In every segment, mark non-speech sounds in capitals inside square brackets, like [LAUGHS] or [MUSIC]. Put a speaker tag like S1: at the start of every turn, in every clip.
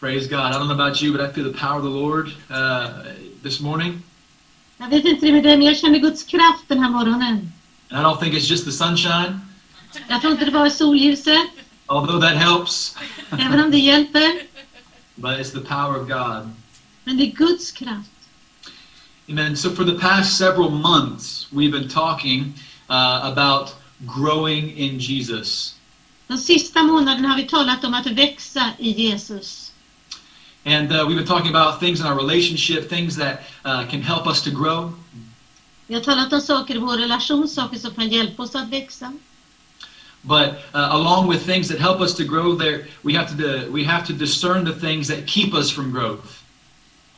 S1: Praise God. I don't know about you, but I feel the power of the Lord uh, this morning.
S2: Jag vet inte det med dig, men jag känner Guds kraft den här morgonen.
S1: And I don't think it's just the sunshine,
S2: Jag tror inte det bara solljuset,
S1: although that helps,
S2: även om det hjälper.
S1: but it's the power of God.
S2: Men det är Guds kraft.
S1: Amen. So for the past several months, we've been talking uh, about growing in Jesus.
S2: De sista månaderna har vi talat om att växa i Jesus.
S1: And uh, we've been talking about things in our relationship, things that uh, can help us to grow.
S2: Vi har talat om saker i vår relation, saker som kan hjälpa oss att växa.
S1: But uh, along with things that help us to grow, there we have to we have to discern the things that keep us from growth.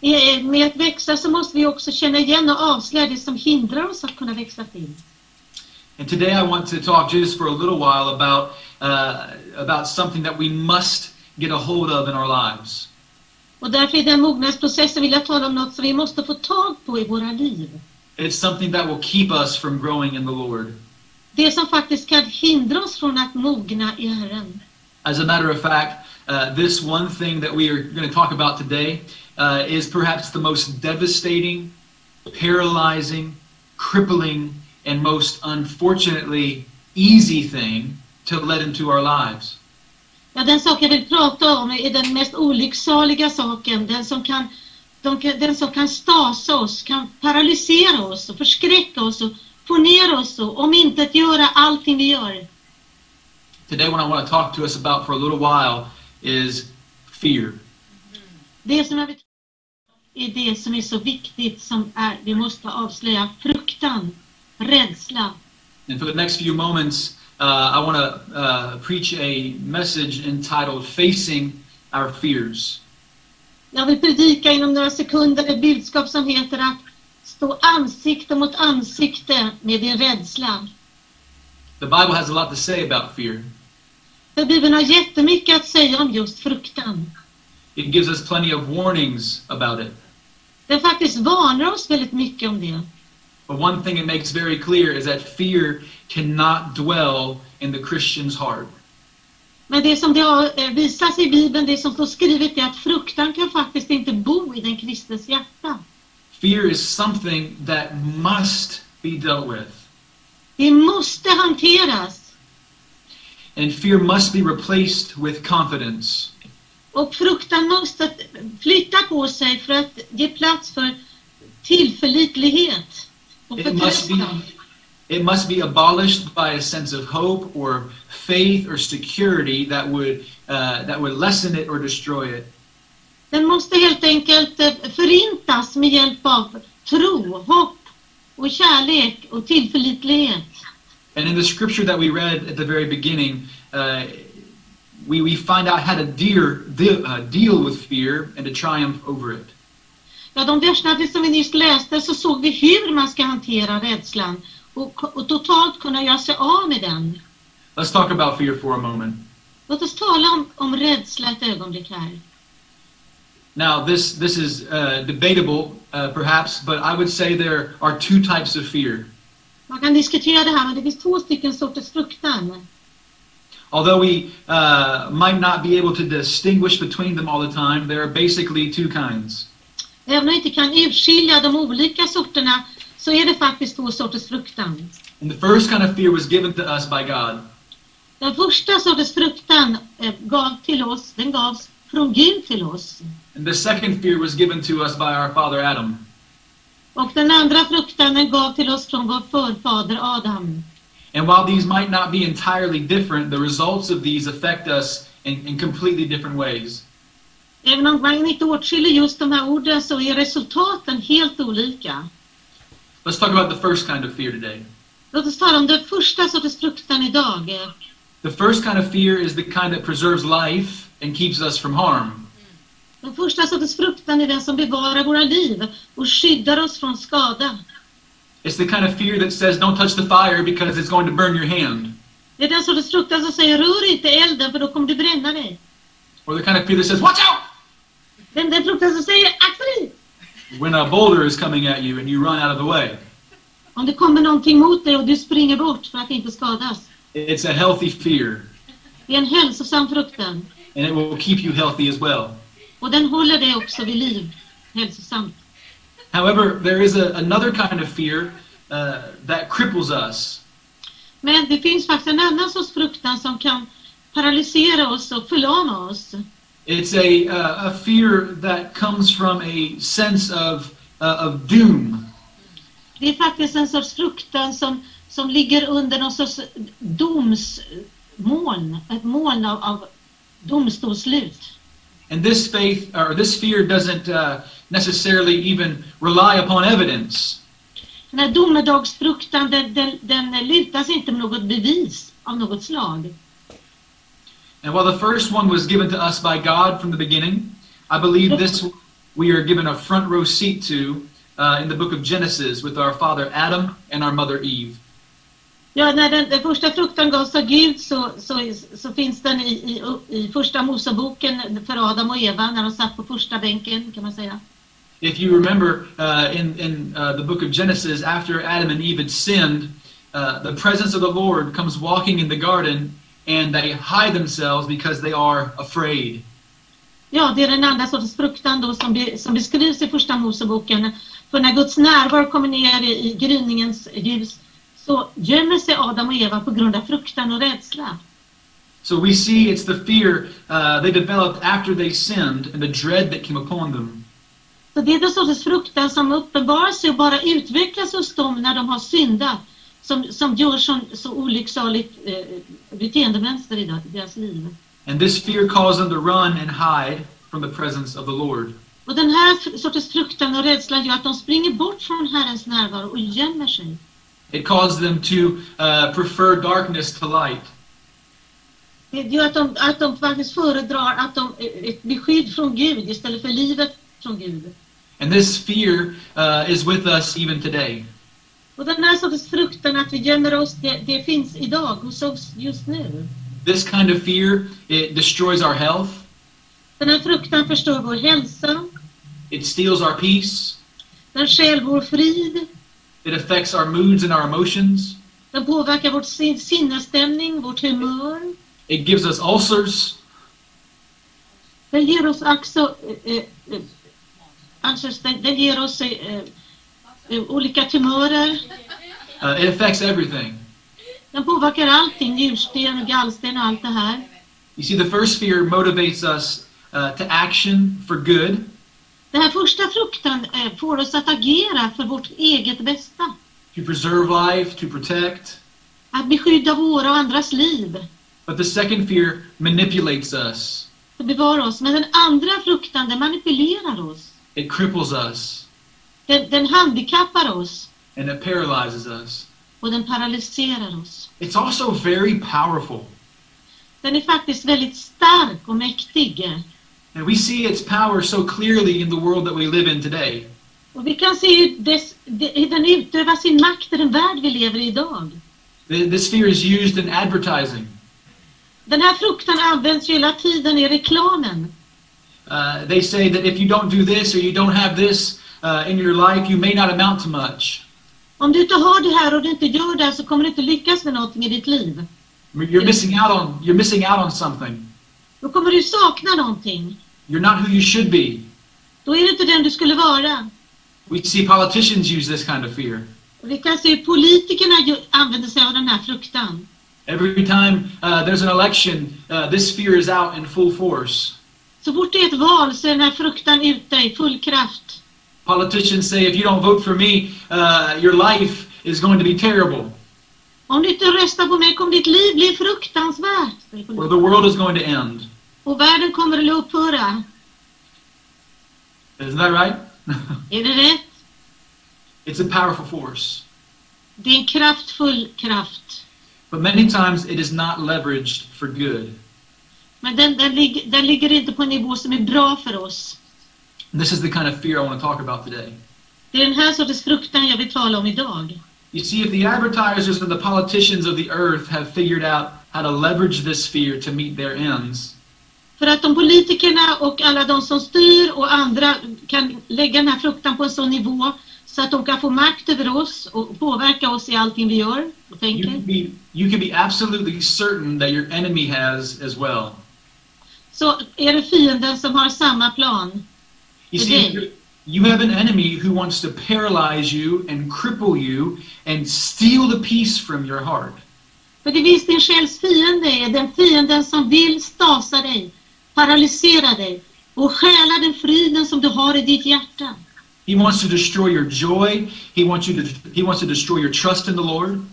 S2: I- Med att växa så måste vi också känna igen och avslöja det som hindrar oss att kunna växa till.
S1: And today I want to talk just for a little while about uh, about something that we must get a hold of in our lives.
S2: Och därför i den mognadsprocessen vill jag tala om något som vi måste få tag på i våra liv.
S1: It's something that will keep us from growing in the Lord.
S2: Det som faktiskt kan hindra oss från att mogna i Herren.
S1: As a matter of fact, uh, this one thing that we are going to talk about today uh, is perhaps the most devastating, paralyzing, crippling, and most unfortunately easy thing to let into our lives.
S2: Ja, den sak jag vill prata om är den mest olycksaliga saken. Den som kan, de, den som kan stasa oss, kan paralysera oss och förskräcka oss och få ner oss och omintetgöra allting vi gör.
S1: Today, what I want to talk to us about for a little while is fear.
S2: Det som jag vill är det som är så viktigt som är, vi måste avslöja fruktan, rädsla.
S1: And for the next few moments, uh, I want to uh, preach a message entitled Facing Our Fears.
S2: Jag vill predika inom några sekunder ett budskap som heter att stå ansikte mot ansikte med din rädsla.
S1: The Bible has a lot to say about fear.
S2: För Bibeln har jättemycket att säga om just fruktan.
S1: It gives us plenty of warnings about it.
S2: Den faktiskt varnar oss väldigt mycket om det.
S1: But one thing it makes very clear is that fear cannot dwell in the Christian's heart.
S2: Men det som det har eh, visats i Bibeln, det som står skrivet är att fruktan kan faktiskt inte bo i den kristnes hjärta.
S1: Fear is something that must be dealt with.
S2: Det måste hanteras.
S1: And fear must be replaced with confidence.
S2: Och fruktan måste flytta på sig för att ge plats för tillförlitlighet
S1: It must be, it must be abolished by a sense of hope or faith or security that would, uh, that would lessen it or destroy it.
S2: Den måste helt enkelt eh, förintas med hjälp av tro, hopp och kärlek och tillförlitlighet.
S1: And in the scripture that we read at the very beginning, uh, we, we find out how to deal, deal, uh, deal with fear and to triumph over it.
S2: Ja, de verserna som vi nyss läste så såg vi hur man ska hantera rädslan och, och totalt kunna göra sig av med den.
S1: Let's talk about fear for a moment.
S2: Låt oss tala om, om rädsla ett ögonblick här.
S1: Now, this, this is uh, debatable, uh, perhaps, but I would say there are two types of fear.
S2: Man kan diskutera det här, men det finns två stycken sorters fruktan.
S1: Although we uh, might not be able to distinguish between them all the time, there are basically two kinds.
S2: Även om vi inte kan urskilja de olika sorterna så är det faktiskt två sorters fruktan.
S1: And the first kind of fear was given to us by God.
S2: Den första sortens fruktan eh, gav till oss, den gavs från Gud till oss.
S1: And the second fear was given to us by our father Adam.
S2: Och den andra fruktan den gav till oss från vår förfader Adam.
S1: And while these might not be entirely different, the results of these affect us in, in completely different ways.
S2: Även om man inte åtskiljer just de här orden så är resultaten helt olika.
S1: Let's talk about the first kind of fear today.
S2: Låt oss tala om den första sortens fruktan idag.
S1: The first kind of fear is the kind that preserves life and keeps us from harm.
S2: Den första sortens fruktan är den som bevarar våra liv och skyddar oss från skada.
S1: It's the kind of fear that says, don't touch the fire because it's going to burn your hand.
S2: Det är den sortens fruktan som säger rör inte elden för då kommer du bränna dig.
S1: Or the kind of fear that says, watch out!
S2: Den, den fruktan som säger akta dig!
S1: When a boulder is coming at you and you run out of the way.
S2: Om det kommer någonting mot dig och du springer bort för att inte skadas.
S1: It's a healthy fear,
S2: Det är en hälsosam fruktan.
S1: and it will keep you healthy as well.
S2: Och den håller dig också vid liv, hälsosamt.
S1: However, there is a, another kind of fear uh, that cripples us.
S2: Men det finns faktiskt en annan sorts fruktan som kan paralysera oss och förlama oss.
S1: It's a, uh, a fear that comes from a sense of, uh, of doom.
S2: Det är faktiskt en sorts fruktan som, som ligger under någon sorts domsmoln, ett moln av, av domstolslut.
S1: And this faith or this fear doesn't uh, necessarily even rely upon evidence.
S2: Den här domedagsfruktan den, den, den lutar sig inte med något bevis av något slag.
S1: And while the first one was given to us by God from the beginning, I believe this [LAUGHS] we are given a front row seat to uh, in the book of Genesis with our father Adam and our mother Eve.
S2: Ja, när den, den första fruktan gavs av Gud så, så, så finns den i, i, i första Moseboken för Adam och Eva när de satt på första bänken kan man säga.
S1: If you remember uh, in, in uh, the book of Genesis, after Adam and Eve had sinned, uh, the presence of the Lord comes walking in the garden and they hide themselves because they are afraid.
S2: Ja, det är den andra sortens fruktan då som, be, som beskrivs i första Moseboken. För när Guds närvaro kommer ner i, gryningens ljus så gömmer sig Adam och Eva på grund av fruktan och rädsla.
S1: So we see it's the fear uh, they developed after they sinned and the dread that came upon them.
S2: Så det är den sortens fruktan som uppenbarar sig och bara utvecklas hos dem när de har syndat. Som, som gör så, så olycksaligt eh, beteendemönster i deras liv.
S1: And this fear caused them to run and hide from the presence of the Lord.
S2: Och den här sortens fruktan och rädsla gör att de springer bort från Herrens närvaro och gömmer sig.
S1: It caused them to uh, prefer darkness to light.
S2: Det gör att de, att de faktiskt föredrar att de, ett beskydd från Gud istället för livet från Gud.
S1: And this fear uh, is with us even today.
S2: Och den här sortens fruktan att vi gömmer oss, det, det finns idag hos oss just nu.
S1: This kind of fear, it destroys our health,
S2: Den här fruktan förstör vår hälsa,
S1: it steals our peace,
S2: den stjäl vår frid,
S1: it affects our moods and our emotions,
S2: den påverkar vår sin- sinnesstämning, vårt humör.
S1: it gives us ulcers,
S2: Den ger oss också, eh, eh, alltså, den, den ger oss eh, eh, olika tumörer.
S1: uh, it affects everything.
S2: Den påverkar allting, njursten, gallsten och allt det här.
S1: You see, the first fear motivates us uh, to action for good,
S2: Den här första fruktan eh, får oss att agera för vårt eget bästa.
S1: to preserve life, to protect.
S2: Att beskydda våra och andras liv.
S1: But the second fear manipulates us,
S2: Att bevara oss. Men den andra fruktan, den manipulerar oss.
S1: it cripples us,
S2: Den, den handikappar oss.
S1: and it paralyzes us.
S2: Och den paralyserar oss.
S1: It's also very powerful.
S2: Den är faktiskt väldigt stark och mäktig.
S1: And we see its power so clearly in the world that we live in today.
S2: Och vi kan se hur, dess, den utövar sin makt i den värld vi lever i idag.
S1: Th- This fear is used in advertising.
S2: Den här fruktan används ju hela tiden i reklamen.
S1: Uh, they say that if you don't do this or you don't have this uh, in your life, you may not amount to much.
S2: Om du inte har det här och du inte gör det här så kommer du inte lyckas med någonting i ditt liv.
S1: You're missing out on you're missing out on something.
S2: Då kommer du sakna någonting.
S1: You're not who you should be.
S2: Då är du inte den du skulle vara.
S1: We see politicians use this kind of fear.
S2: Och vi kan se hur politikerna använder sig av den här fruktan.
S1: Every time uh, there's an election, uh, this fear is out in full force.
S2: Så fort det är ett val så är den här fruktan ute i full kraft.
S1: Politicians say, if you don't vote for me, uh, your life is going to be terrible,
S2: Om du inte röstar på mig kommer ditt liv bli fruktansvärt.
S1: or the world is going to end.
S2: Och världen kommer att upphöra.
S1: Isn't that right? [LAUGHS]
S2: Är det rätt?
S1: it's a powerful force.
S2: Det är en kraftfull kraft.
S1: But many times it is not leveraged for good.
S2: Men den, den, den ligger inte på en nivå som är bra för oss.
S1: This is the kind of fear I want to talk about today.
S2: Det är den här sortens fruktan jag vill tala om idag.
S1: You see, if the advertisers and the politicians of the earth have figured out how to leverage this fear to meet their ends,
S2: För att de politikerna och alla de som styr och andra kan lägga den här fruktan på en sån nivå så att de kan få makt över oss och påverka oss i allting vi gör och
S1: you can
S2: tänker.
S1: be you can be absolutely certain that your enemy has as well.
S2: så är det fienden som har samma plan.
S1: You see, you have an enemy who wants to paralyze you and cripple you and steal the peace from your heart.
S2: För det visst din själs fiende är den fienden som vill stasa dig, paralysera dig och stjäla den friden som du har i ditt hjärta.
S1: He wants to destroy your joy. He wants you to he wants to destroy your trust in the Lord.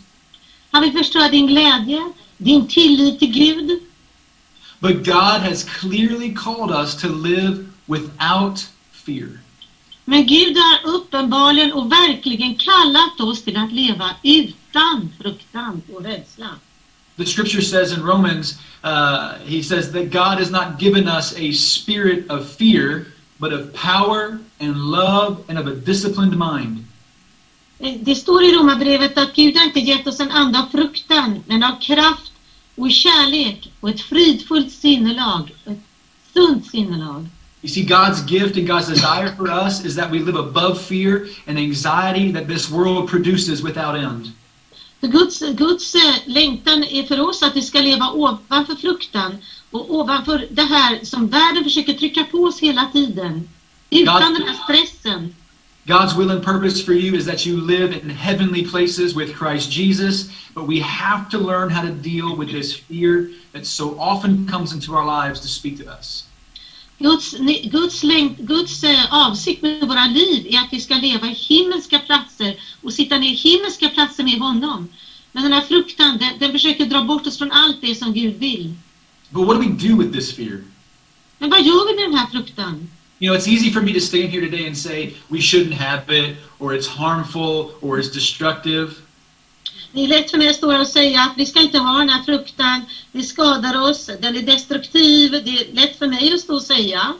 S2: Han vill förstöra din glädje, din tillit till Gud.
S1: But God has clearly called us to live without fear.
S2: Men Gud har uppenbarligen och verkligen kallat oss till att leva utan fruktan och rädsla.
S1: The scripture says in Romans, uh, he says that God has not given us a spirit of fear, but of power and love and of a disciplined mind.
S2: Eh, Det står i Romarbrevet att Gud har inte gett oss en ande av fruktan, men av kraft och kärlek och ett fridfullt sinnelag, ett sunt sinnelag.
S1: You see, God's gift and God's desire for us is that we live above fear and anxiety that this world produces without end.
S2: För Guds, Guds eh, längtan är för oss att vi ska leva ovanför fruktan och ovanför det här som världen försöker trycka på oss hela tiden. Utan
S1: God-
S2: den här stressen.
S1: God's will and purpose for you is that you live in heavenly places with Christ Jesus, but we have to learn how to deal with this fear that so often comes into our lives to speak to us.
S2: Guds, Guds, läng, Guds eh, avsikt med våra liv är att vi ska leva i himmelska platser och sitta ner i himmelska platser med honom. Men den här fruktan, den, den försöker dra bort oss från allt det som Gud vill.
S1: But what do we do with this fear?
S2: Men vad gör vi med den här fruktan?
S1: You know, it's easy for me to stand here today and say we shouldn't have it, or it's harmful, or it's destructive.
S2: Det är lätt för mig att stå här och säga att vi ska inte ha den här fruktan, det skadar oss, den är destruktiv. Det är lätt för mig att stå och säga.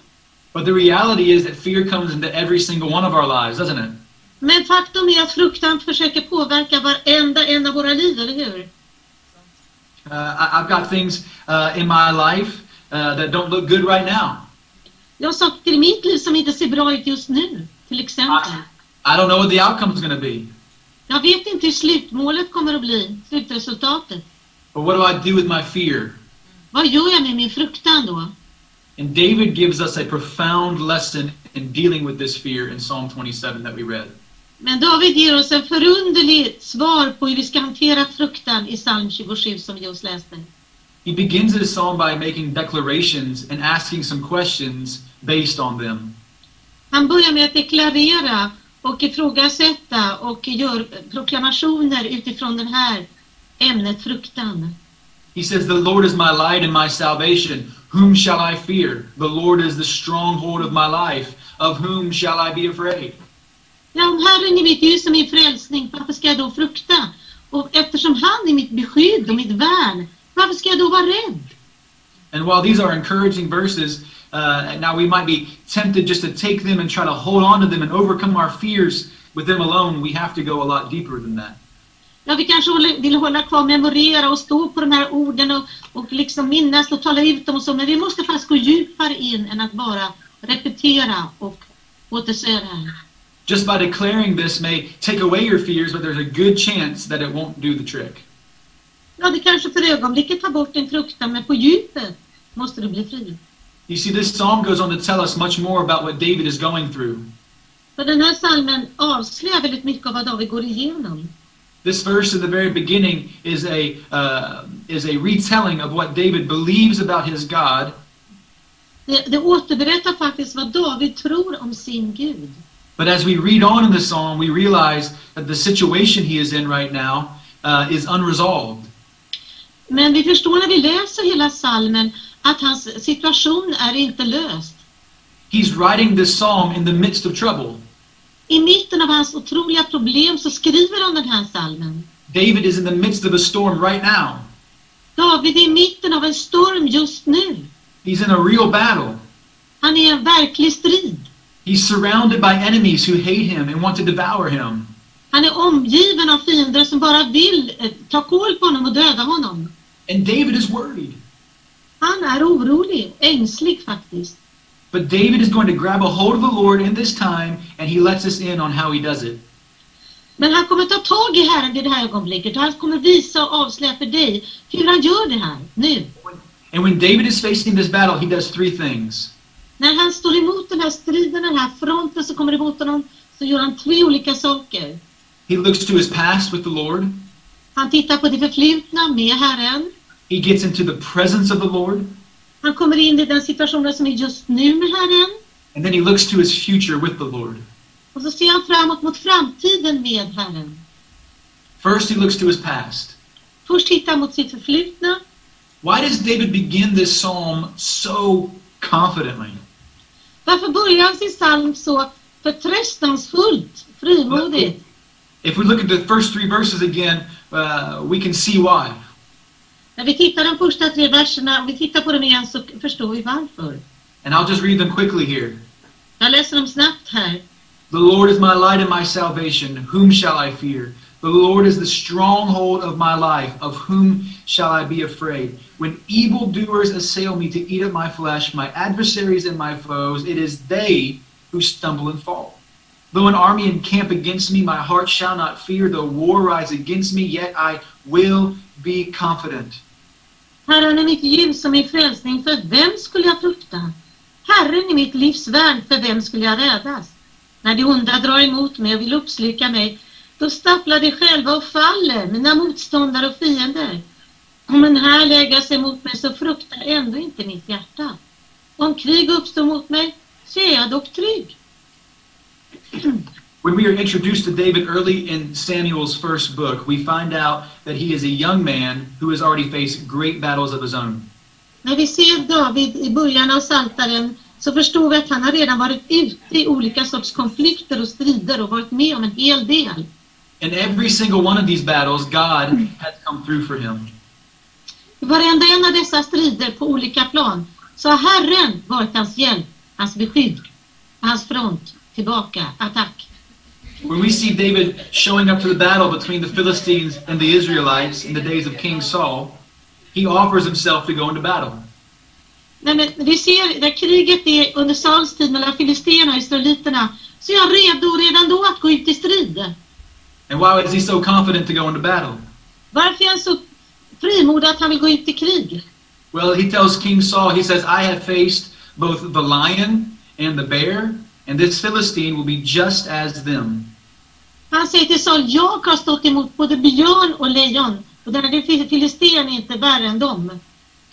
S1: But the reality is that fear comes into every single one of our lives, doesn't it?
S2: Men faktum är att fruktan försöker påverka varenda en av våra liv, eller hur?
S1: Uh, I, I've got things uh, in my life uh, that don't look good right now.
S2: Jag har saker i mitt liv som inte ser bra ut just nu, till exempel.
S1: I don't know what the outcome is going to be.
S2: Jag vet inte hur slutmålet kommer att bli, slutresultatet.
S1: But what do I do with my fear?
S2: Vad gör jag med min fruktan då?
S1: And David gives us a profound lesson in dealing with this fear in Psalm 27 that we read.
S2: Men David ger oss en förunderligt svar på hur vi ska hantera fruktan i psalm 27 som vi just läste.
S1: He begins his psalm by making declarations and asking some questions based on them.
S2: Han börjar med att deklarera och ifrågasätta och gör proklamationer utifrån det här ämnet fruktan.
S1: He says, The Lord is my light and my salvation. Whom shall I fear? The Lord is the stronghold of my life. Of whom shall I be afraid?
S2: Ja, om Herren är mitt ljus och min frälsning, varför ska jag då frukta? Och eftersom han är mitt beskydd och mitt värn, varför ska jag då vara rädd?
S1: And while these are encouraging verses, uh, now we might be tempted just to take them and try to hold on to them and overcome our fears with them alone. We have to go a lot deeper than that.
S2: Ja, vi kanske vill hålla kvar, memorera och stå på de här orden och, och liksom minnas och tala ut dem så, men vi måste faktiskt gå djupare in än att bara repetera och återsäga.
S1: Just by declaring this may take away your fears, but there's a good chance that it won't do the trick.
S2: Ja, det kanske för ögonblicket tar bort din fruktan, men på djupet måste du bli fri.
S1: You see, this psalm goes on to tell us much more about what David is going through.
S2: För den här salmen avslöjar väldigt mycket av vad David går igenom.
S1: This verse in the very beginning is a uh, is a retelling of what David believes about his God,
S2: Det, det återberättar faktiskt vad David tror om sin Gud.
S1: but as we read on in the psalm, we realize that the situation he is in right now uh, is unresolved.
S2: Men vi förstår när vi läser hela salmen att hans situation är inte löst.
S1: He's writing this psalm in the midst of trouble.
S2: I mitten av hans otroliga problem så skriver han den här salmen.
S1: David is in the midst of a storm right now.
S2: David är i mitten av en storm just nu.
S1: He's in a real battle.
S2: Han är i en verklig strid.
S1: He's surrounded by enemies who hate him and want to devour him.
S2: Han är omgiven av fiender som bara vill eh, ta koll på honom och döda honom.
S1: And David is worried.
S2: Han är orolig, ängslig faktiskt.
S1: But David is going to grab a hold of the Lord in this time, and he lets us in on how he does it.
S2: Men han kommer ta tag i Herren i det här ögonblicket och han kommer visa och avslöja för dig hur han gör det här nu.
S1: And when David is facing this battle, he does three things.
S2: När han står emot den här striden, den här fronten som kommer emot honom, så gör han tre olika saker.
S1: He looks to his past with the Lord.
S2: Han tittar på det förflutna med Herren.
S1: He gets into the presence of the Lord.
S2: Han kommer in i den situationen som är just nu med Herren.
S1: And then he looks to his future with the Lord.
S2: Och så ser han framåt mot framtiden med Herren.
S1: First, he looks to his past.
S2: Först tittar han mot sitt förflutna.
S1: Why does David begin this psalm so confidently?
S2: Varför börjar han sin psalm så förtröstansfullt, frimodigt?
S1: If we look at the first three verses again, uh, we can see why.
S2: När vi tittar de första tre verserna, om vi tittar på dem igen så förstår vi varför.
S1: And I'll just read them quickly here.
S2: Jag läser dem snabbt här.
S1: The Lord is my light and my salvation. Whom shall I fear? The Lord is the stronghold of my life. Of whom shall I be afraid? When evildoers assail me to eat up my flesh, my adversaries and my foes, it is they who stumble and fall. Though an army encamp against me, my heart shall not fear. Though war rise against me, yet I will be confident.
S2: Herren är mitt ljus och min frälsning, för vem skulle jag frukta? Herren är mitt livs värn, för vem skulle jag rädas? När de onda drar emot mig och vill uppsluka mig, då stapplar de själva och faller, mina motståndare och fiender. Om en här lägger sig mot mig, så fruktar ändå inte mitt hjärta. Om krig uppstår mot mig, så är jag dock trygg. [CLEARS THROAT]
S1: When we are introduced to David early in Samuel's first book, we find out that he is a young man who has already faced great battles of his own.
S2: När vi ser David i början av Saltaren så förstår vi att han har redan varit ute i olika sorts konflikter och strider och varit med om en hel del.
S1: In every single one of these battles, God has come through for him.
S2: I varenda en av dessa strider på olika plan så har Herren varit hans hjälp, hans beskydd, hans front, tillbaka, attack.
S1: When we see David showing up to the battle between the Philistines and the Israelites in the days of King Saul, he offers himself to go into battle.
S2: Nej, men vi ser när kriget är under Sauls tid mellan filisterna och israeliterna så är han redo redan då att gå ut i strid.
S1: And why is he so confident to go into battle?
S2: Varför är han så frimodig att han vill gå ut i krig?
S1: Well, he tells King Saul, he says, I have faced both the lion and the bear, and this Philistine will be just as them.
S2: Han säger till Saul, jag har stått emot både björn och lejon och den här filisten är inte värre än dem.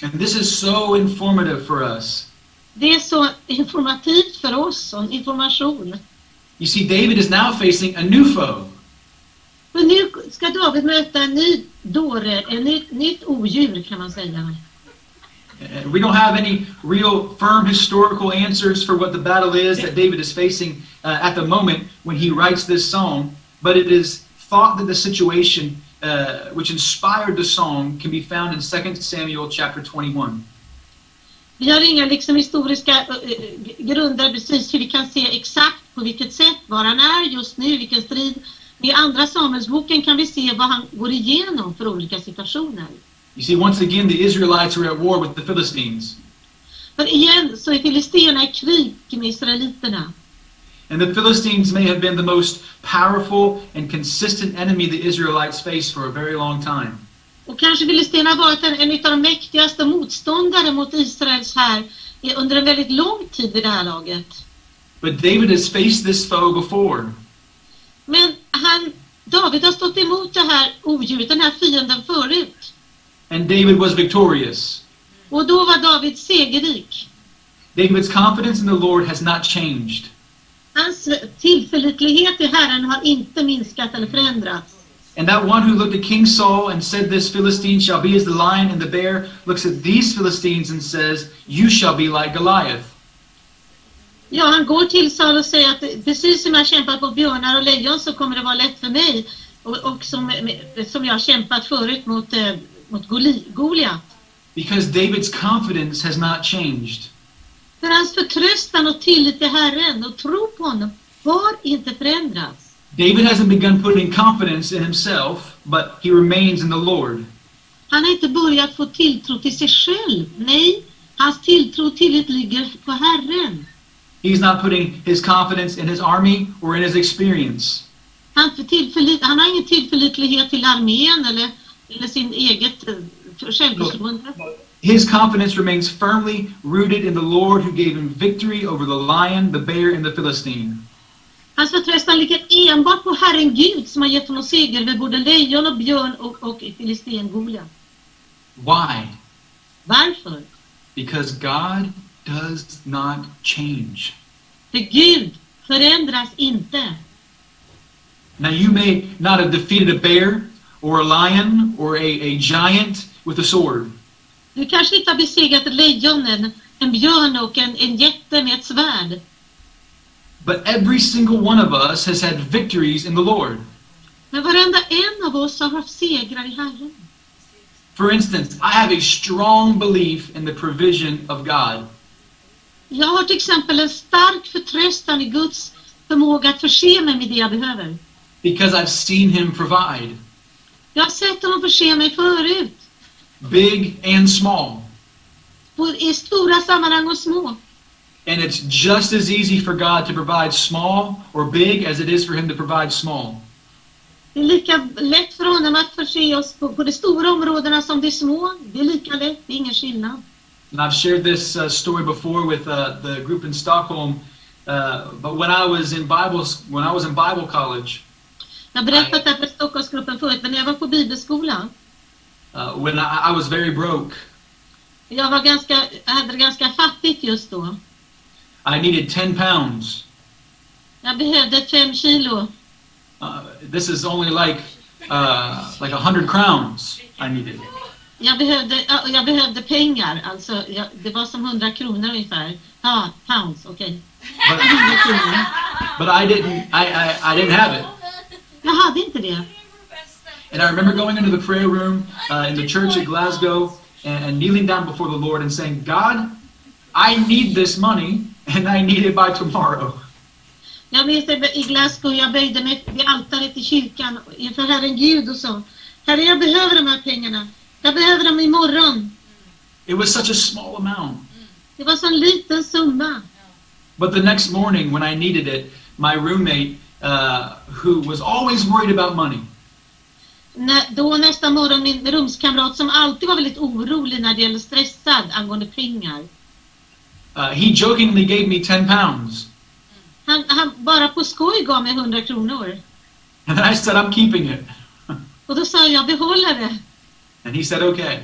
S1: And this is so informative for us.
S2: Det är så informativt för oss, som information.
S1: You see, David is now facing a new foe.
S2: För nu ska David möta en ny dåre, ett nytt, nytt odjur kan man säga.
S1: Uh, we don't have any real firm historical answers for what the battle is that David is facing uh, at the moment when he writes this song, but it is thought that the situation uh, which inspired the song can be found in 2 Samuel chapter 21.
S2: Vi har inga liksom historiska uh, uh, grunder precis hur vi kan se exakt på vilket sätt, var han är just nu, vilken strid. I andra Samuelsboken kan vi se vad han går igenom för olika situationer.
S1: You see, once again, the Israelites are at war with the Philistines.
S2: För igen så är filisterna i krig med israeliterna.
S1: And the Philistines may have been the most powerful and consistent enemy the Israelites faced for a very long time.
S2: Och kanske filisterna har varit en, en av de mäktigaste motståndare mot Israels här under en väldigt lång tid vid det här laget.
S1: But David has faced this foe before.
S2: Men han, David har stått emot det här odjuret, den här fienden förut.
S1: And David was victorious.
S2: Och då var David segerrik.
S1: David's confidence in the Lord has not changed.
S2: Hans tillförlitlighet i Herren har inte minskat eller förändrats.
S1: And that one who looked at King Saul and said, This Philistine shall be as the lion and the bear, looks at these Philistines and says, You shall be like Goliath.
S2: Ja, han går till Saul och säger att precis som jag kämpat på björnar och lejon så kommer det vara lätt för mig. Och, och som, som jag kämpat förut mot, eh, mot Goliat.
S1: Because David's confidence has not changed.
S2: För hans förtröstan och tillit till Herren och tro på honom har inte förändrats.
S1: David hasn't begun putting confidence in himself, but he remains in the Lord.
S2: Han har inte börjat få tilltro till sig själv. Nej, hans tilltro och tillit ligger på Herren.
S1: He's not putting his confidence in his army or in his experience.
S2: Han, han har ingen tillförlitlighet till armén eller, eller sin eget eh, självförtroende.
S1: his confidence remains firmly rooted in the Lord who gave him victory over the lion, the bear, and the Philistine.
S2: Hans förtröstan ligger enbart på Herren Gud som har gett honom seger över både lejon och björn och, och filisten Goliat.
S1: Why?
S2: Varför?
S1: Because God does not change.
S2: För Gud förändras inte.
S1: Now, you may not have defeated a bear or a lion or a, a giant with a sword,
S2: Du kanske inte har besegrat ett lejon, en, en björn och en, en jätte med ett svärd.
S1: but every single one of us has had victories in the Lord.
S2: Men varenda en av oss har haft segrar i Herren.
S1: For instance, I have a strong belief in the provision of God.
S2: Jag har till exempel en stark förtröstan i Guds förmåga att förse mig med det jag behöver.
S1: because I've seen him provide,
S2: Jag har sett honom förse mig förut.
S1: big and small.
S2: På, I stora sammanhang och små.
S1: And it's just as easy for God to provide small or big as it is for him to provide small.
S2: Det är lika lätt för honom att förse oss på, på de stora områdena som de små. Det är lika lätt, det är ingen skillnad.
S1: And I've shared this uh, story before with uh, the group in Stockholm. Uh, but when I was in Bible when I was in Bible college,
S2: Jag har berättat det här för Stockholmsgruppen förut, men när jag var på bibelskolan,
S1: uh, when I, I was very broke,
S2: jag var ganska, jag hade det ganska fattigt just då.
S1: I needed 10 pounds.
S2: Jag behövde fem kilo.
S1: Uh, this is only like uh, like a hundred crowns I needed.
S2: Jag behövde, ja, jag behövde pengar, alltså jag, det var som 100 kronor ungefär. Ja, pounds, okej.
S1: But,
S2: 100 kronor.
S1: but I didn't I, I, I didn't have it.
S2: Jag hade inte det.
S1: And I remember going into the prayer room uh, in the church at Glasgow and, and kneeling down before the Lord and saying, God, I need this money and I need it by tomorrow.
S2: Jag minns i Glasgow, jag böjde mig vid altaret i kyrkan inför Herren Gud och sa Herre, jag behöver de här pengarna. Jag behöver dem imorgon.
S1: It was such a small amount.
S2: Det var så en liten summa.
S1: But the next morning when I needed it, my roommate, uh, who was always worried about money,
S2: När, då nästa morgon min rumskamrat som alltid var väldigt orolig när det gäller stressad angående pengar.
S1: uh, he jokingly gave me 10 pounds.
S2: Han, han bara på skoj gav mig 100 kronor.
S1: And I said, I'm keeping it.
S2: Och då sa jag, behåller det.
S1: And he said, okay.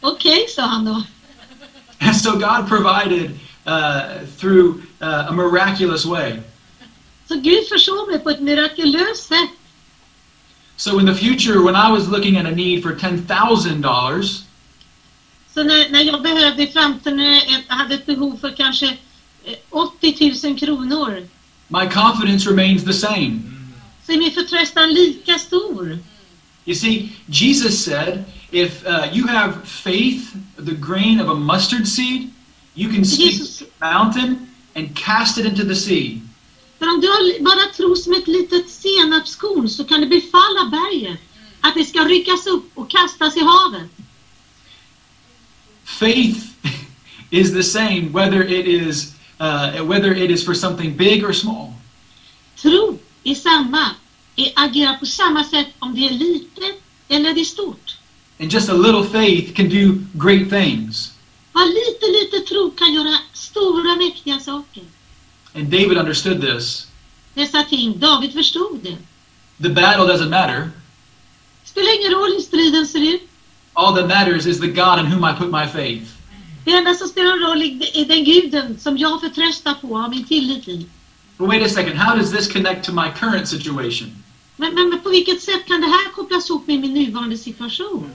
S2: Okej, sa han då.
S1: And so God provided uh, through uh, a miraculous way.
S2: Så Gud försåg mig på ett mirakulöst sätt.
S1: So in the future, when I was looking at a need for $10,000,
S2: Så när, när jag behövde i framtiden, eh, ett, hade ett behov för kanske eh, 80 000 kronor,
S1: my confidence remains the same.
S2: så är min förtröstan lika stor.
S1: You see, Jesus said, if uh, you have faith, the grain of a mustard seed, you can speak
S2: Jesus-
S1: mountain and cast it into the sea.
S2: För om du bara tror som ett litet senapskorn så kan du befalla berget att det ska ryckas upp och kastas i havet.
S1: Faith is the same whether it is uh, whether it is for something big or small.
S2: Tro är samma, är, agerar på samma sätt om det är litet eller det är stort.
S1: And just a little faith can do great things.
S2: Bara lite, lite tro kan göra stora, mäktiga saker.
S1: And David understood this.
S2: Dessa ting, David förstod det.
S1: The battle doesn't matter.
S2: Spelar ingen roll hur striden ser ut.
S1: All that matters is the God in whom I put my faith.
S2: Det enda som spelar roll är den guden som jag förtröstar på har min tillit i.
S1: But wait a second, how does this connect to my current situation?
S2: Men, men, men på vilket sätt kan det här kopplas ihop med min nuvarande situation?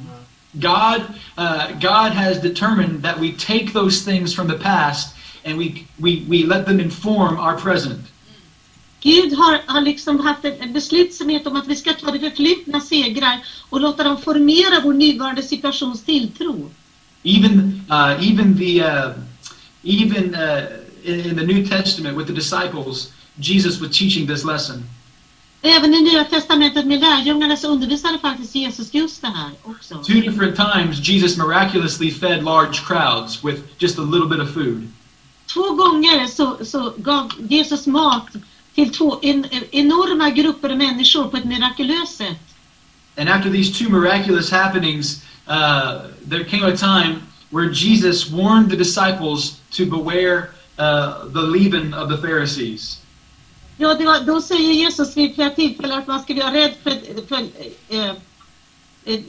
S1: God, uh, God has determined that we take those things from the past and we, we, we let them inform our present.
S2: Gud har, har liksom haft en beslutsamhet om att vi ska ta det förflutna segrar och låta dem formera vår nuvarande situations tilltro.
S1: Even, uh, even the, uh, even uh, in the New Testament with the disciples, Jesus was teaching this lesson.
S2: Även i Nya Testamentet med lärjungarna så undervisade faktiskt Jesus just det här också.
S1: Two different times, Jesus miraculously fed large crowds with just a little bit of food.
S2: Två gånger så, så gav Jesus mat till två en, enorma grupper människor på ett mirakulöst sätt.
S1: And after these two miraculous happenings, uh, there came a time where Jesus warned the disciples to beware uh, the leaven of the Pharisees.
S2: Ja, det var, då säger Jesus vid flera tillfällen att man ska vara rädd för, för eh, eh,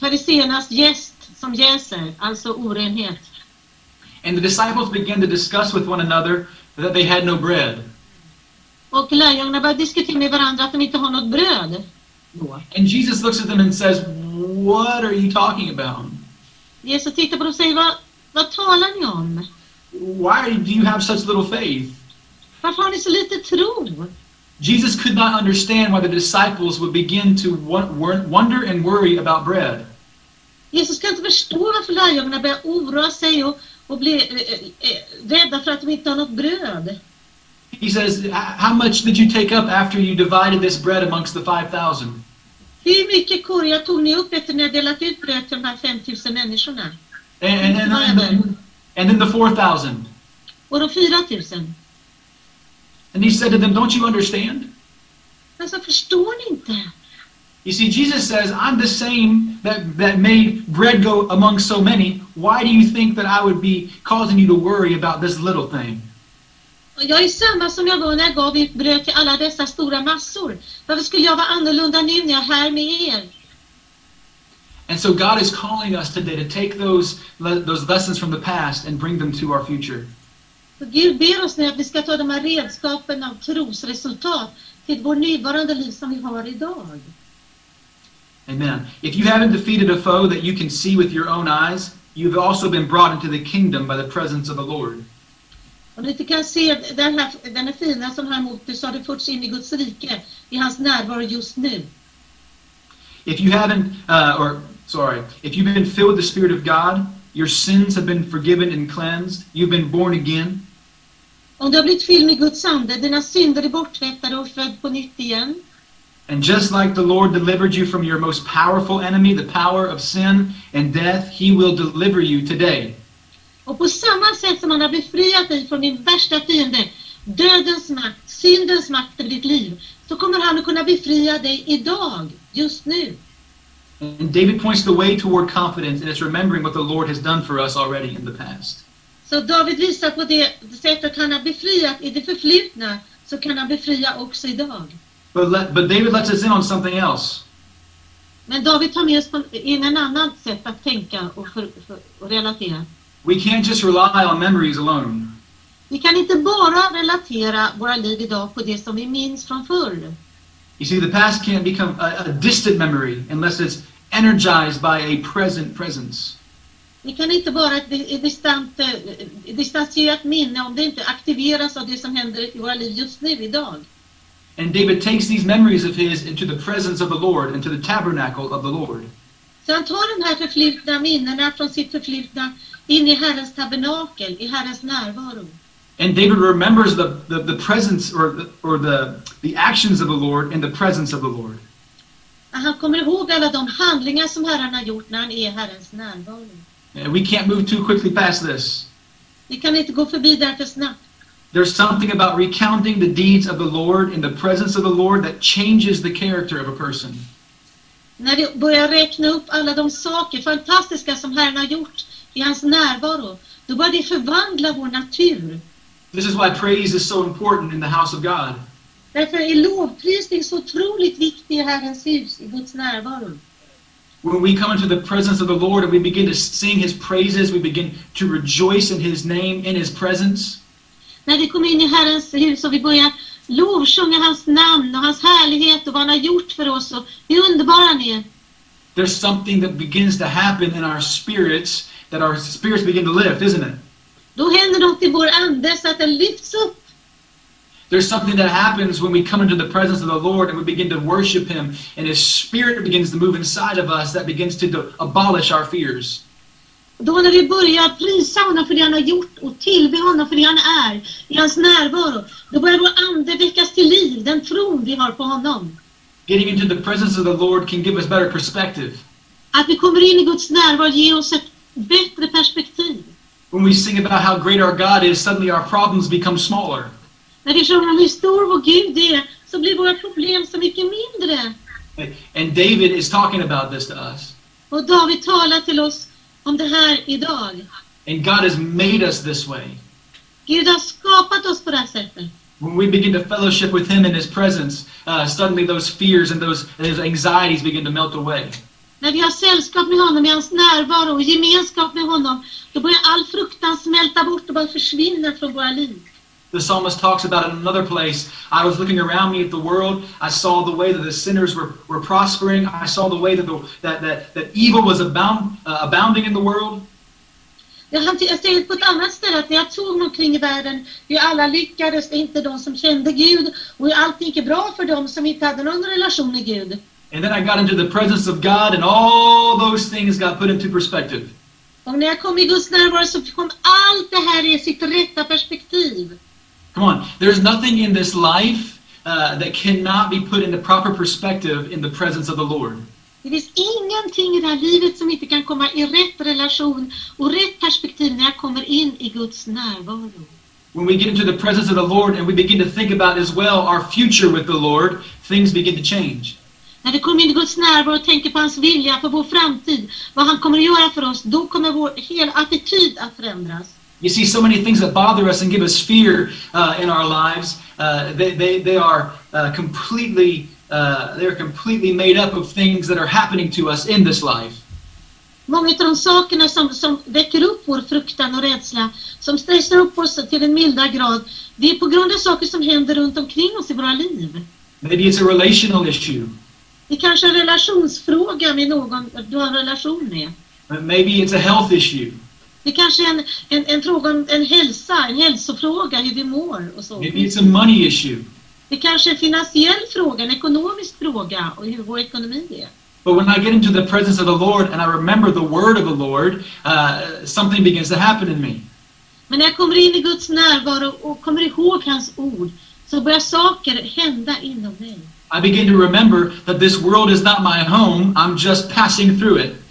S2: fariséernas gäst som jäser, alltså orenhet.
S1: And the disciples began to discuss with one another that they had no bread.
S2: Och lärjungarna började diskutera med varandra att de inte har något bröd.
S1: And Jesus looks at them and says, What are you talking about?
S2: Jesus tittar på dem och säger, vad, vad talar ni om?
S1: Why do you have such little faith?
S2: Varför har ni så lite tro?
S1: Jesus could not understand why the disciples would begin to wonder and worry about bread.
S2: Jesus kan inte förstå varför lärjungarna börjar oroa sig och, och bli eh, eh, rädda för att de inte har något bröd.
S1: He says, "H- How much did you take up after you divided this bread amongst the 5,000?
S2: Hur mycket korgar tog ni upp efter ni delat ut bröd till de här 5000 människorna?
S1: And, and, and, and then the 4,000.
S2: Och de 4000?
S1: And he said to them, Don't you understand?
S2: Alltså förstår ni inte?
S1: You see, Jesus says, I'm the same that, that made bread go among so many. Why do you think that I would be causing you to worry about this little thing?
S2: Jag är samma som jag var när jag gav ut bröd till alla dessa stora massor. Varför skulle jag vara annorlunda nu när jag är här med er?
S1: And so God is calling us today to take those, those lessons from the past and bring them to our future.
S2: Gud ber oss nu att vi ska ta de här redskapen av trosresultat till vår nuvarande liv som vi har idag.
S1: Amen. If you haven't defeated a foe that you can see with your own eyes, you've also been brought into the kingdom by the presence of the Lord.
S2: Om du inte kan se den här, den här fina som har emot dig så har du förts in i Guds rike, i hans närvaro just nu.
S1: If you haven't, uh, or sorry, if you've been filled with the Spirit of God, your sins have been forgiven and cleansed, you've been born again,
S2: Om du har blivit fylld med Guds ande, dina synder är borttvättade och född på nytt igen.
S1: And just like the Lord delivered you from your most powerful enemy, the power of sin and death, He will deliver you today.
S2: Och på samma sätt som han har befriat dig från din värsta fiende, dödens makt, syndens makt över ditt liv, så kommer han att kunna befria dig idag, just nu.
S1: And David points the way toward confidence, and it's remembering what the Lord has done for us already in the past.
S2: Så David visar på det sättet han har befriat i det förflutna, så kan han befria också idag.
S1: But, let, but David lets us in on something else.
S2: Men David tar med oss på, in en annan sätt att tänka och, för, för, och relatera.
S1: We can't just rely on memories alone.
S2: Vi kan inte bara relatera våra liv idag på det som vi minns från förr.
S1: You see, the past can't become a, a distant memory unless it's energized by a present presence.
S2: Vi kan inte vara ett, distant, eh, distanserat minne om det inte aktiveras av det som händer i våra liv just nu, idag.
S1: And David takes these memories of his into the presence of the Lord, into the tabernacle of the Lord.
S2: Så han tar de här förflutna minnena från sitt förflutna in i Herrens tabernakel, i Herrens närvaro.
S1: And David remembers the, the, the presence or, the, or the, the actions of the Lord in the presence of the Lord.
S2: Han kommer ihåg alla de handlingar som Herren har gjort när han är i Herrens närvaro.
S1: And we can't move too quickly past this.
S2: Vi kan inte gå förbi där för snabbt.
S1: There's something about recounting the deeds of the Lord in the presence of the Lord that changes the character of a person.
S2: När vi börjar räkna upp alla de saker fantastiska som Herren har gjort i hans närvaro, då börjar det förvandla vår natur.
S1: This is why praise is so important in the house of God.
S2: Därför är lovprisning så otroligt viktig i Herrens hus, i Guds närvaro.
S1: When we come into the presence of the Lord and we begin to sing His praises, we begin to rejoice in His name, in His presence,
S2: När vi kommer in i Herrens hus och vi börjar lovsjunga hans namn och hans härlighet och vad han har gjort för oss och hur underbar han är.
S1: there's something that begins to happen in our spirits that our spirits begin to lift, isn't it?
S2: Då händer något i vår ande så att den lyfts upp.
S1: There's something that happens when we come into the presence of the Lord and we begin to worship Him, and His Spirit begins to move inside of us that begins to abolish our fears.
S2: Då när vi börjar prisa honom för det han har gjort och tillbe honom för det han är i hans närvaro, då börjar vår ande väckas till liv, den tron vi har på honom.
S1: Getting into the presence of the Lord can give us better perspective.
S2: Att vi kommer in i Guds närvaro ger oss ett bättre perspektiv.
S1: When we sing about how great our God is, suddenly our problems become smaller.
S2: När vi sjunger om hur stor vår Gud är, så blir våra problem så mycket mindre.
S1: And David is talking about this to us.
S2: Och David talar till oss om det här idag.
S1: And God has made us this way.
S2: Gud har skapat oss på det här sättet.
S1: When we begin to fellowship with Him in His presence, uh, suddenly those fears and those, those anxieties begin to melt away.
S2: När vi har sällskap med honom i hans närvaro och gemenskap med honom, då börjar all fruktan smälta bort och bara försvinna från våra liv.
S1: The psalmist talks about it in another place. I was looking around me at the world. I saw the way that the sinners were, were prospering. I saw the way that, the, that, that, that evil was abound, uh, abounding in the world.
S2: Han, säger på ett annat ställe att när jag såg mig omkring i världen, hur alla lyckades, det är inte de som kände Gud och hur allt gick bra för dem som inte hade någon relation med Gud.
S1: And then I got into the presence of God, and all those things got put into perspective.
S2: Och när jag kom i Guds närvaro så kom allt det här i sitt rätta perspektiv.
S1: Come on, there's nothing in this life uh, that cannot be put into proper perspective in the presence of the Lord.
S2: Det finns ingenting i det här livet som inte kan komma i rätt relation och rätt perspektiv när jag kommer in i Guds närvaro.
S1: When we get into the presence of the Lord and we begin to think about as well our future with the Lord, things begin to change.
S2: När vi kommer in i Guds närvaro och tänker på hans vilja för vår framtid, vad han kommer att göra för oss, då kommer vår hela attityd att förändras.
S1: You see, so many things that bother us and give us fear uh, in our lives, uh, they, they, they are uh, completely uh, they're completely made up of things that are happening to us in this life.
S2: Många av de sakerna som, som väcker upp vår fruktan och rädsla, som stressar upp oss till en milda grad, det är på grund av saker som händer runt omkring oss i våra liv.
S1: Maybe it's a relational issue.
S2: Det är kanske är en relationsfråga med någon du har en relation med.
S1: Maybe it's a health issue.
S2: Det kanske är en, en, en fråga om en hälsa, en hälsofråga, hur vi mår och så.
S1: Maybe it's a money issue.
S2: Det kanske är en finansiell fråga, en ekonomisk fråga och hur vår ekonomi är.
S1: But when I get into the presence of the Lord and I remember the word of the Lord, uh, something begins to happen in me.
S2: Men när jag kommer in i Guds närvaro och kommer ihåg hans ord så börjar saker hända inom mig.
S1: I begin to remember that this world is not my home, I'm just passing through it.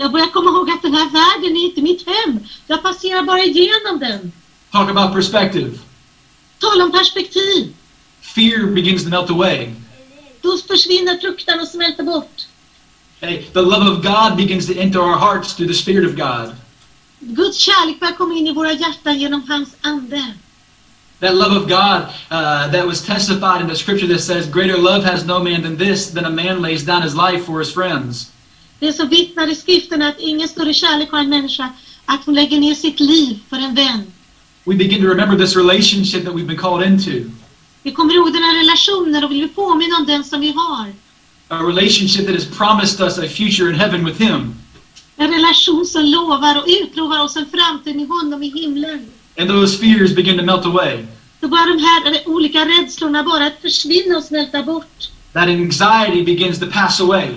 S2: Jag börjar komma ihåg att den här världen är inte mitt hem. Jag passerar bara igenom den.
S1: Talk about perspective.
S2: Tala om perspektiv.
S1: Fear begins to melt away.
S2: Då försvinner fruktan och smälter bort.
S1: Hey, the love of God begins to enter our hearts through the Spirit of God.
S2: Guds kärlek börjar komma in i våra hjärtan genom hans ande.
S1: That love of God uh, that was testified in the scripture that says, Greater love has no man than this, than a man lays down his life for his friends.
S2: Det som vittnar i skriften att ingen större kärlek har en människa att hon lägger ner sitt liv för en vän.
S1: We begin to remember this relationship that we've been called into.
S2: Vi kommer ihåg den här relationen och vill påminna om den som vi har.
S1: A relationship that has promised us a future in heaven with Him.
S2: En relation som lovar och utlovar oss en framtid med honom i himlen.
S1: And those fears begin to melt away.
S2: Då börjar de här olika rädslorna bara att försvinna och smälta bort.
S1: That anxiety begins to pass away.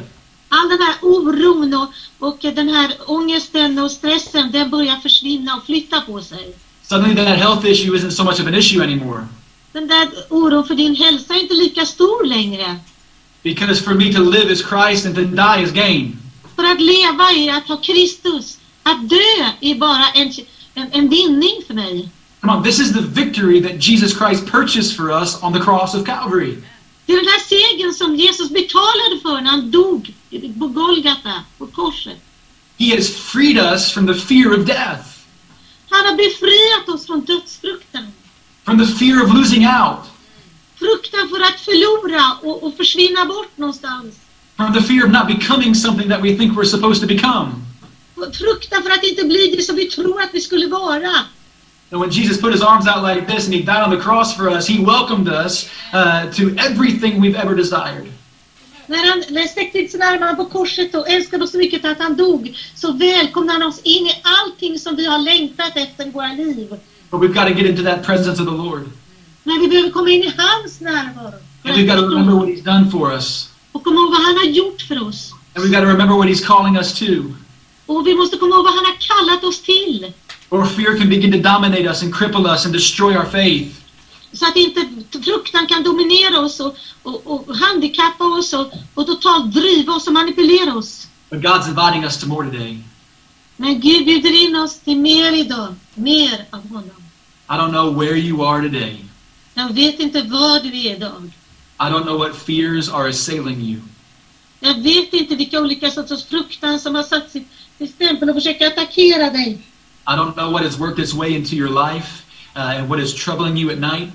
S2: All den här oron och, och den här ångesten och stressen, den börjar försvinna och flytta på sig.
S1: Suddenly, that health issue isn't so much of an issue anymore.
S2: Den där oron för din hälsa är inte lika stor längre.
S1: Because for me to live is Christ and to die is gain.
S2: För att leva är att ha Kristus. Att dö är bara en, en, en vinning för mig.
S1: Come on, this is the victory that Jesus Christ purchased for us on the cross of Calvary.
S2: Det är den här segern som Jesus betalade för när han dog på Golgata, på korset.
S1: He has freed us from the fear of death,
S2: Han har befriat oss från dödsfruktan.
S1: from the fear of losing out,
S2: Fruktan för att förlora och, och försvinna bort någonstans.
S1: from the fear of not becoming something that we think we're supposed to become.
S2: Fruktan för att inte bli det som vi tror att vi skulle vara.
S1: And when Jesus put his arms out like this and he died on the cross for us, he welcomed us uh, to everything we've ever desired.
S2: När han när sträckte ut sina armar på korset och älskade oss så mycket att han dog, så välkomnade han oss in i allting som vi har längtat efter i våra liv.
S1: But we've got to get into that presence of the Lord.
S2: Men vi behöver komma in i hans närvaro.
S1: And we've got to remember what he's done for us.
S2: Och komma ihåg vad han har gjort för oss.
S1: And we've got to remember what he's calling us to.
S2: Och vi måste komma ihåg vad han har kallat oss till.
S1: Or fear can begin to dominate us and cripple us and destroy our faith.
S2: Så att inte fruktan kan dominera oss och, och, och handikappa oss och, och totalt driva oss och manipulera oss.
S1: But God's inviting us to more today.
S2: Men Gud bjuder in oss till mer idag. Mer av honom.
S1: I don't know where you are today.
S2: Jag vet inte var du är idag.
S1: I don't know what fears are assailing you.
S2: Jag vet inte vilka olika sorters fruktan som har satt sitt, stämpel och försöker attackera dig.
S1: I don't know what has worked its way into your life uh, and what is troubling you at night.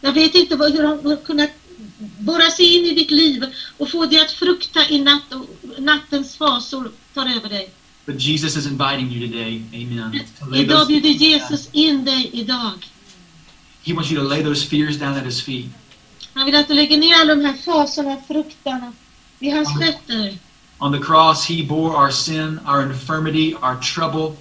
S2: Jag vet inte vad, hur har kunnat borra sig in i ditt liv och få dig att frukta i natt och nattens fasor tar över dig.
S1: But Jesus is inviting you today, amen.
S2: Idag bjuder Jesus in dig idag.
S1: He wants you to lay those fears down at his feet.
S2: Han vill att du lägger ner alla de här fasorna fruktarna vid hans fötter.
S1: On the cross, he bore our sin, our infirmity, our trouble.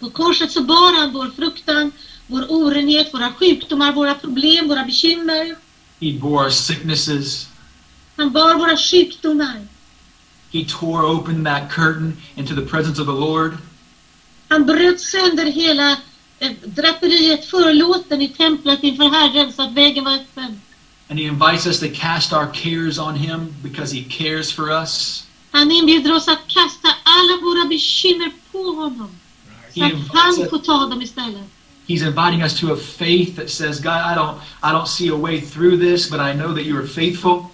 S2: På korset så bar han vår fruktan, vår orenhet, våra sjukdomar, våra problem, våra bekymmer.
S1: He bore our sicknesses.
S2: Han bar våra sjukdomar.
S1: He tore open that curtain into the presence of the Lord.
S2: Han bröt sönder hela eh, draperiet, förlåten i templet inför Herren så att vägen var öppen.
S1: And he invites us to cast our cares on him because he cares for us.
S2: Han inbjuder oss att kasta alla våra bekymmer på honom.
S1: He
S2: att han får ta dem istället.
S1: he's inviting us to a faith that says, God, I don't, I don't see a way through this, but I know that you are faithful.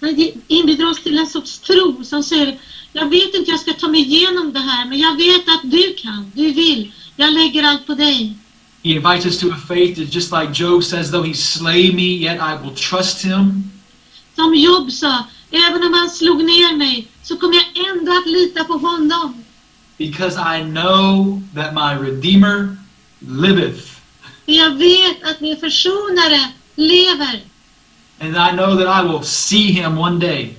S2: Han inbjuder oss till en sorts tro som säger Jag vet inte jag ska ta mig igenom det här men jag vet att du kan, du vill. Jag lägger allt på dig.
S1: He invites us to a faith that just like Job says, though he slay me, yet I will trust him.
S2: Som Job sa, även om han slog ner mig så kommer jag ändå att lita på honom.
S1: Because I know that my Redeemer liveth.
S2: Jag vet att min försonare lever.
S1: And I know that I will see him one day.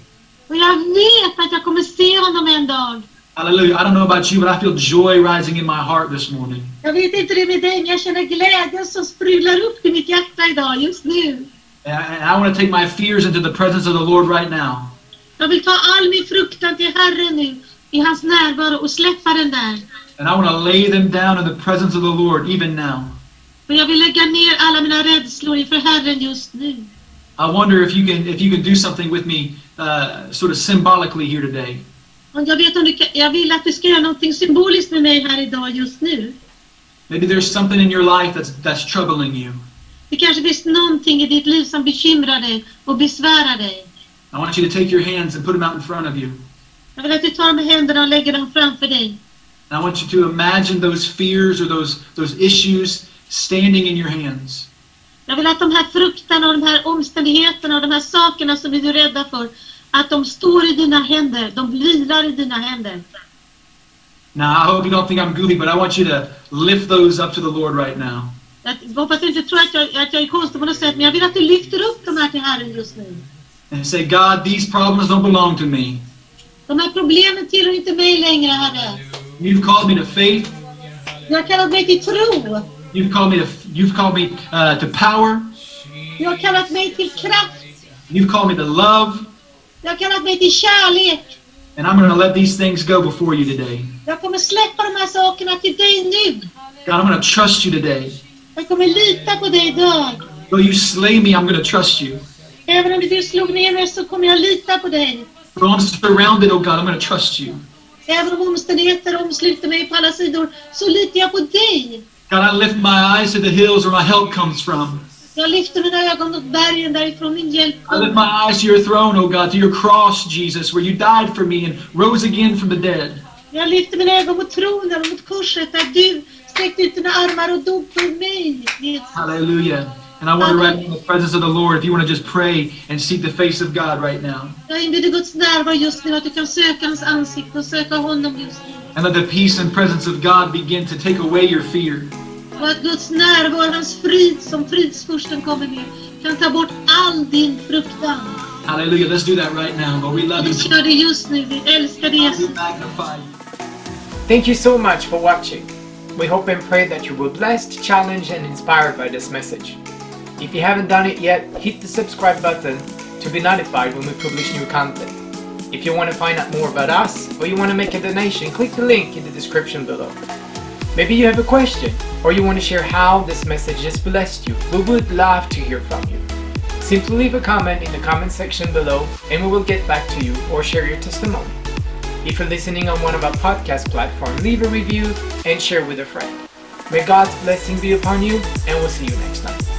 S2: Och jag vet att jag kommer se honom en dag.
S1: Hallelujah. I don't know about you, but I feel joy rising in my heart this morning.
S2: Jag vet inte det med dig, men jag känner glädjen som sprudlar upp i mitt hjärta idag, just nu.
S1: And I, and I want to take my fears into the presence of the Lord right now.
S2: Jag vill ta all min fruktan till Herren nu, i hans närvaro och släppa den där.
S1: And I want to lay them down in the presence of the Lord even now.
S2: För jag vill lägga ner alla mina rädslor inför Herren just nu.
S1: I wonder if you can if you can do something with me, uh, sort of symbolically here today.
S2: Och jag, vet om du kan, jag vill att du ska göra någonting symboliskt med mig här idag just nu.
S1: Maybe there's something in your life that's that's troubling you.
S2: Det kanske finns någonting i ditt liv som bekymrar dig och besvärar dig.
S1: I want you to take your hands and put them out in front of you.
S2: Jag vill att du tar i händerna och lägger dem framför dig.
S1: And I want you to imagine those fears or those those issues standing in your hands.
S2: Jag vill att de här fruktan och de här omständigheterna och de här sakerna som du är rädda för, att de står i dina händer, de vilar i dina händer.
S1: Now I hope you don't think I'm goofy, but I want you to lift those up to the Lord right now.
S2: Jag hoppas du inte tror att jag, att jag är konstig på något sätt, men jag vill att du lyfter upp de här till Herren just nu.
S1: And say, God, these problems don't belong to me.
S2: De här problemen tillhör inte mig längre, Herre.
S1: You've called me to faith.
S2: Du har kallat mig till tro.
S1: You've called me to you've called me uh, to power.
S2: Du har kallat mig till kraft.
S1: You've called me to love.
S2: Du har kallat mig till kärlek.
S1: And I'm going to let these things go before you today.
S2: Jag kommer släppa de här sakerna till dig nu.
S1: God, I'm going to trust you today.
S2: Jag kommer lita på dig idag.
S1: Though you slay me, I'm going to trust you.
S2: Även om du slog ner mig så kommer jag lita på dig.
S1: Though I'm surrounded, oh God, I'm going to trust you.
S2: Även om omständigheter omsluter mig på alla sidor så litar jag på dig.
S1: God, I lift my eyes to the hills where my help comes from.
S2: Jag lyfter mina ögon mot bergen därifrån min hjälp
S1: I lift
S2: kommer.
S1: my eyes to your throne, oh God, to your cross, Jesus, where you died for me and rose again from the dead.
S2: Jag lyfter mina ögon mot tronen och mot korset där du sträckte ut dina armar och dog för mig. Jesus.
S1: Hallelujah. And I want to right in the presence of the Lord, if you want to just pray and seek the face of God right now.
S2: Jag inbjuder Guds närvaro just nu, att du kan söka hans ansikte och söka honom just nu.
S1: And let the peace and presence of God begin to take away your fear.
S2: Och att Guds närvaro, hans frid som fridsfursten kommer med, kan ta bort all din fruktan.
S1: Hallelujah. Let's do that right now. Lord, we love you.
S2: vi gör det just nu. Vi älskar dig
S1: We magnify you.
S3: Thank you so much for watching. We hope and pray that you were blessed, challenged, and inspired by this message. If you haven't done it yet, hit the subscribe button to be notified when we publish new content. If you want to find out more about us or you want to make a donation, click the link in the description below. Maybe you have a question or you want to share how this message has blessed you. We would love to hear from you. Simply leave a comment in the comment section below and we will get back to you or share your testimony. If you're listening on one of our podcast platforms, leave a review and share with a friend. May God's blessing be upon you, and we'll see you next time.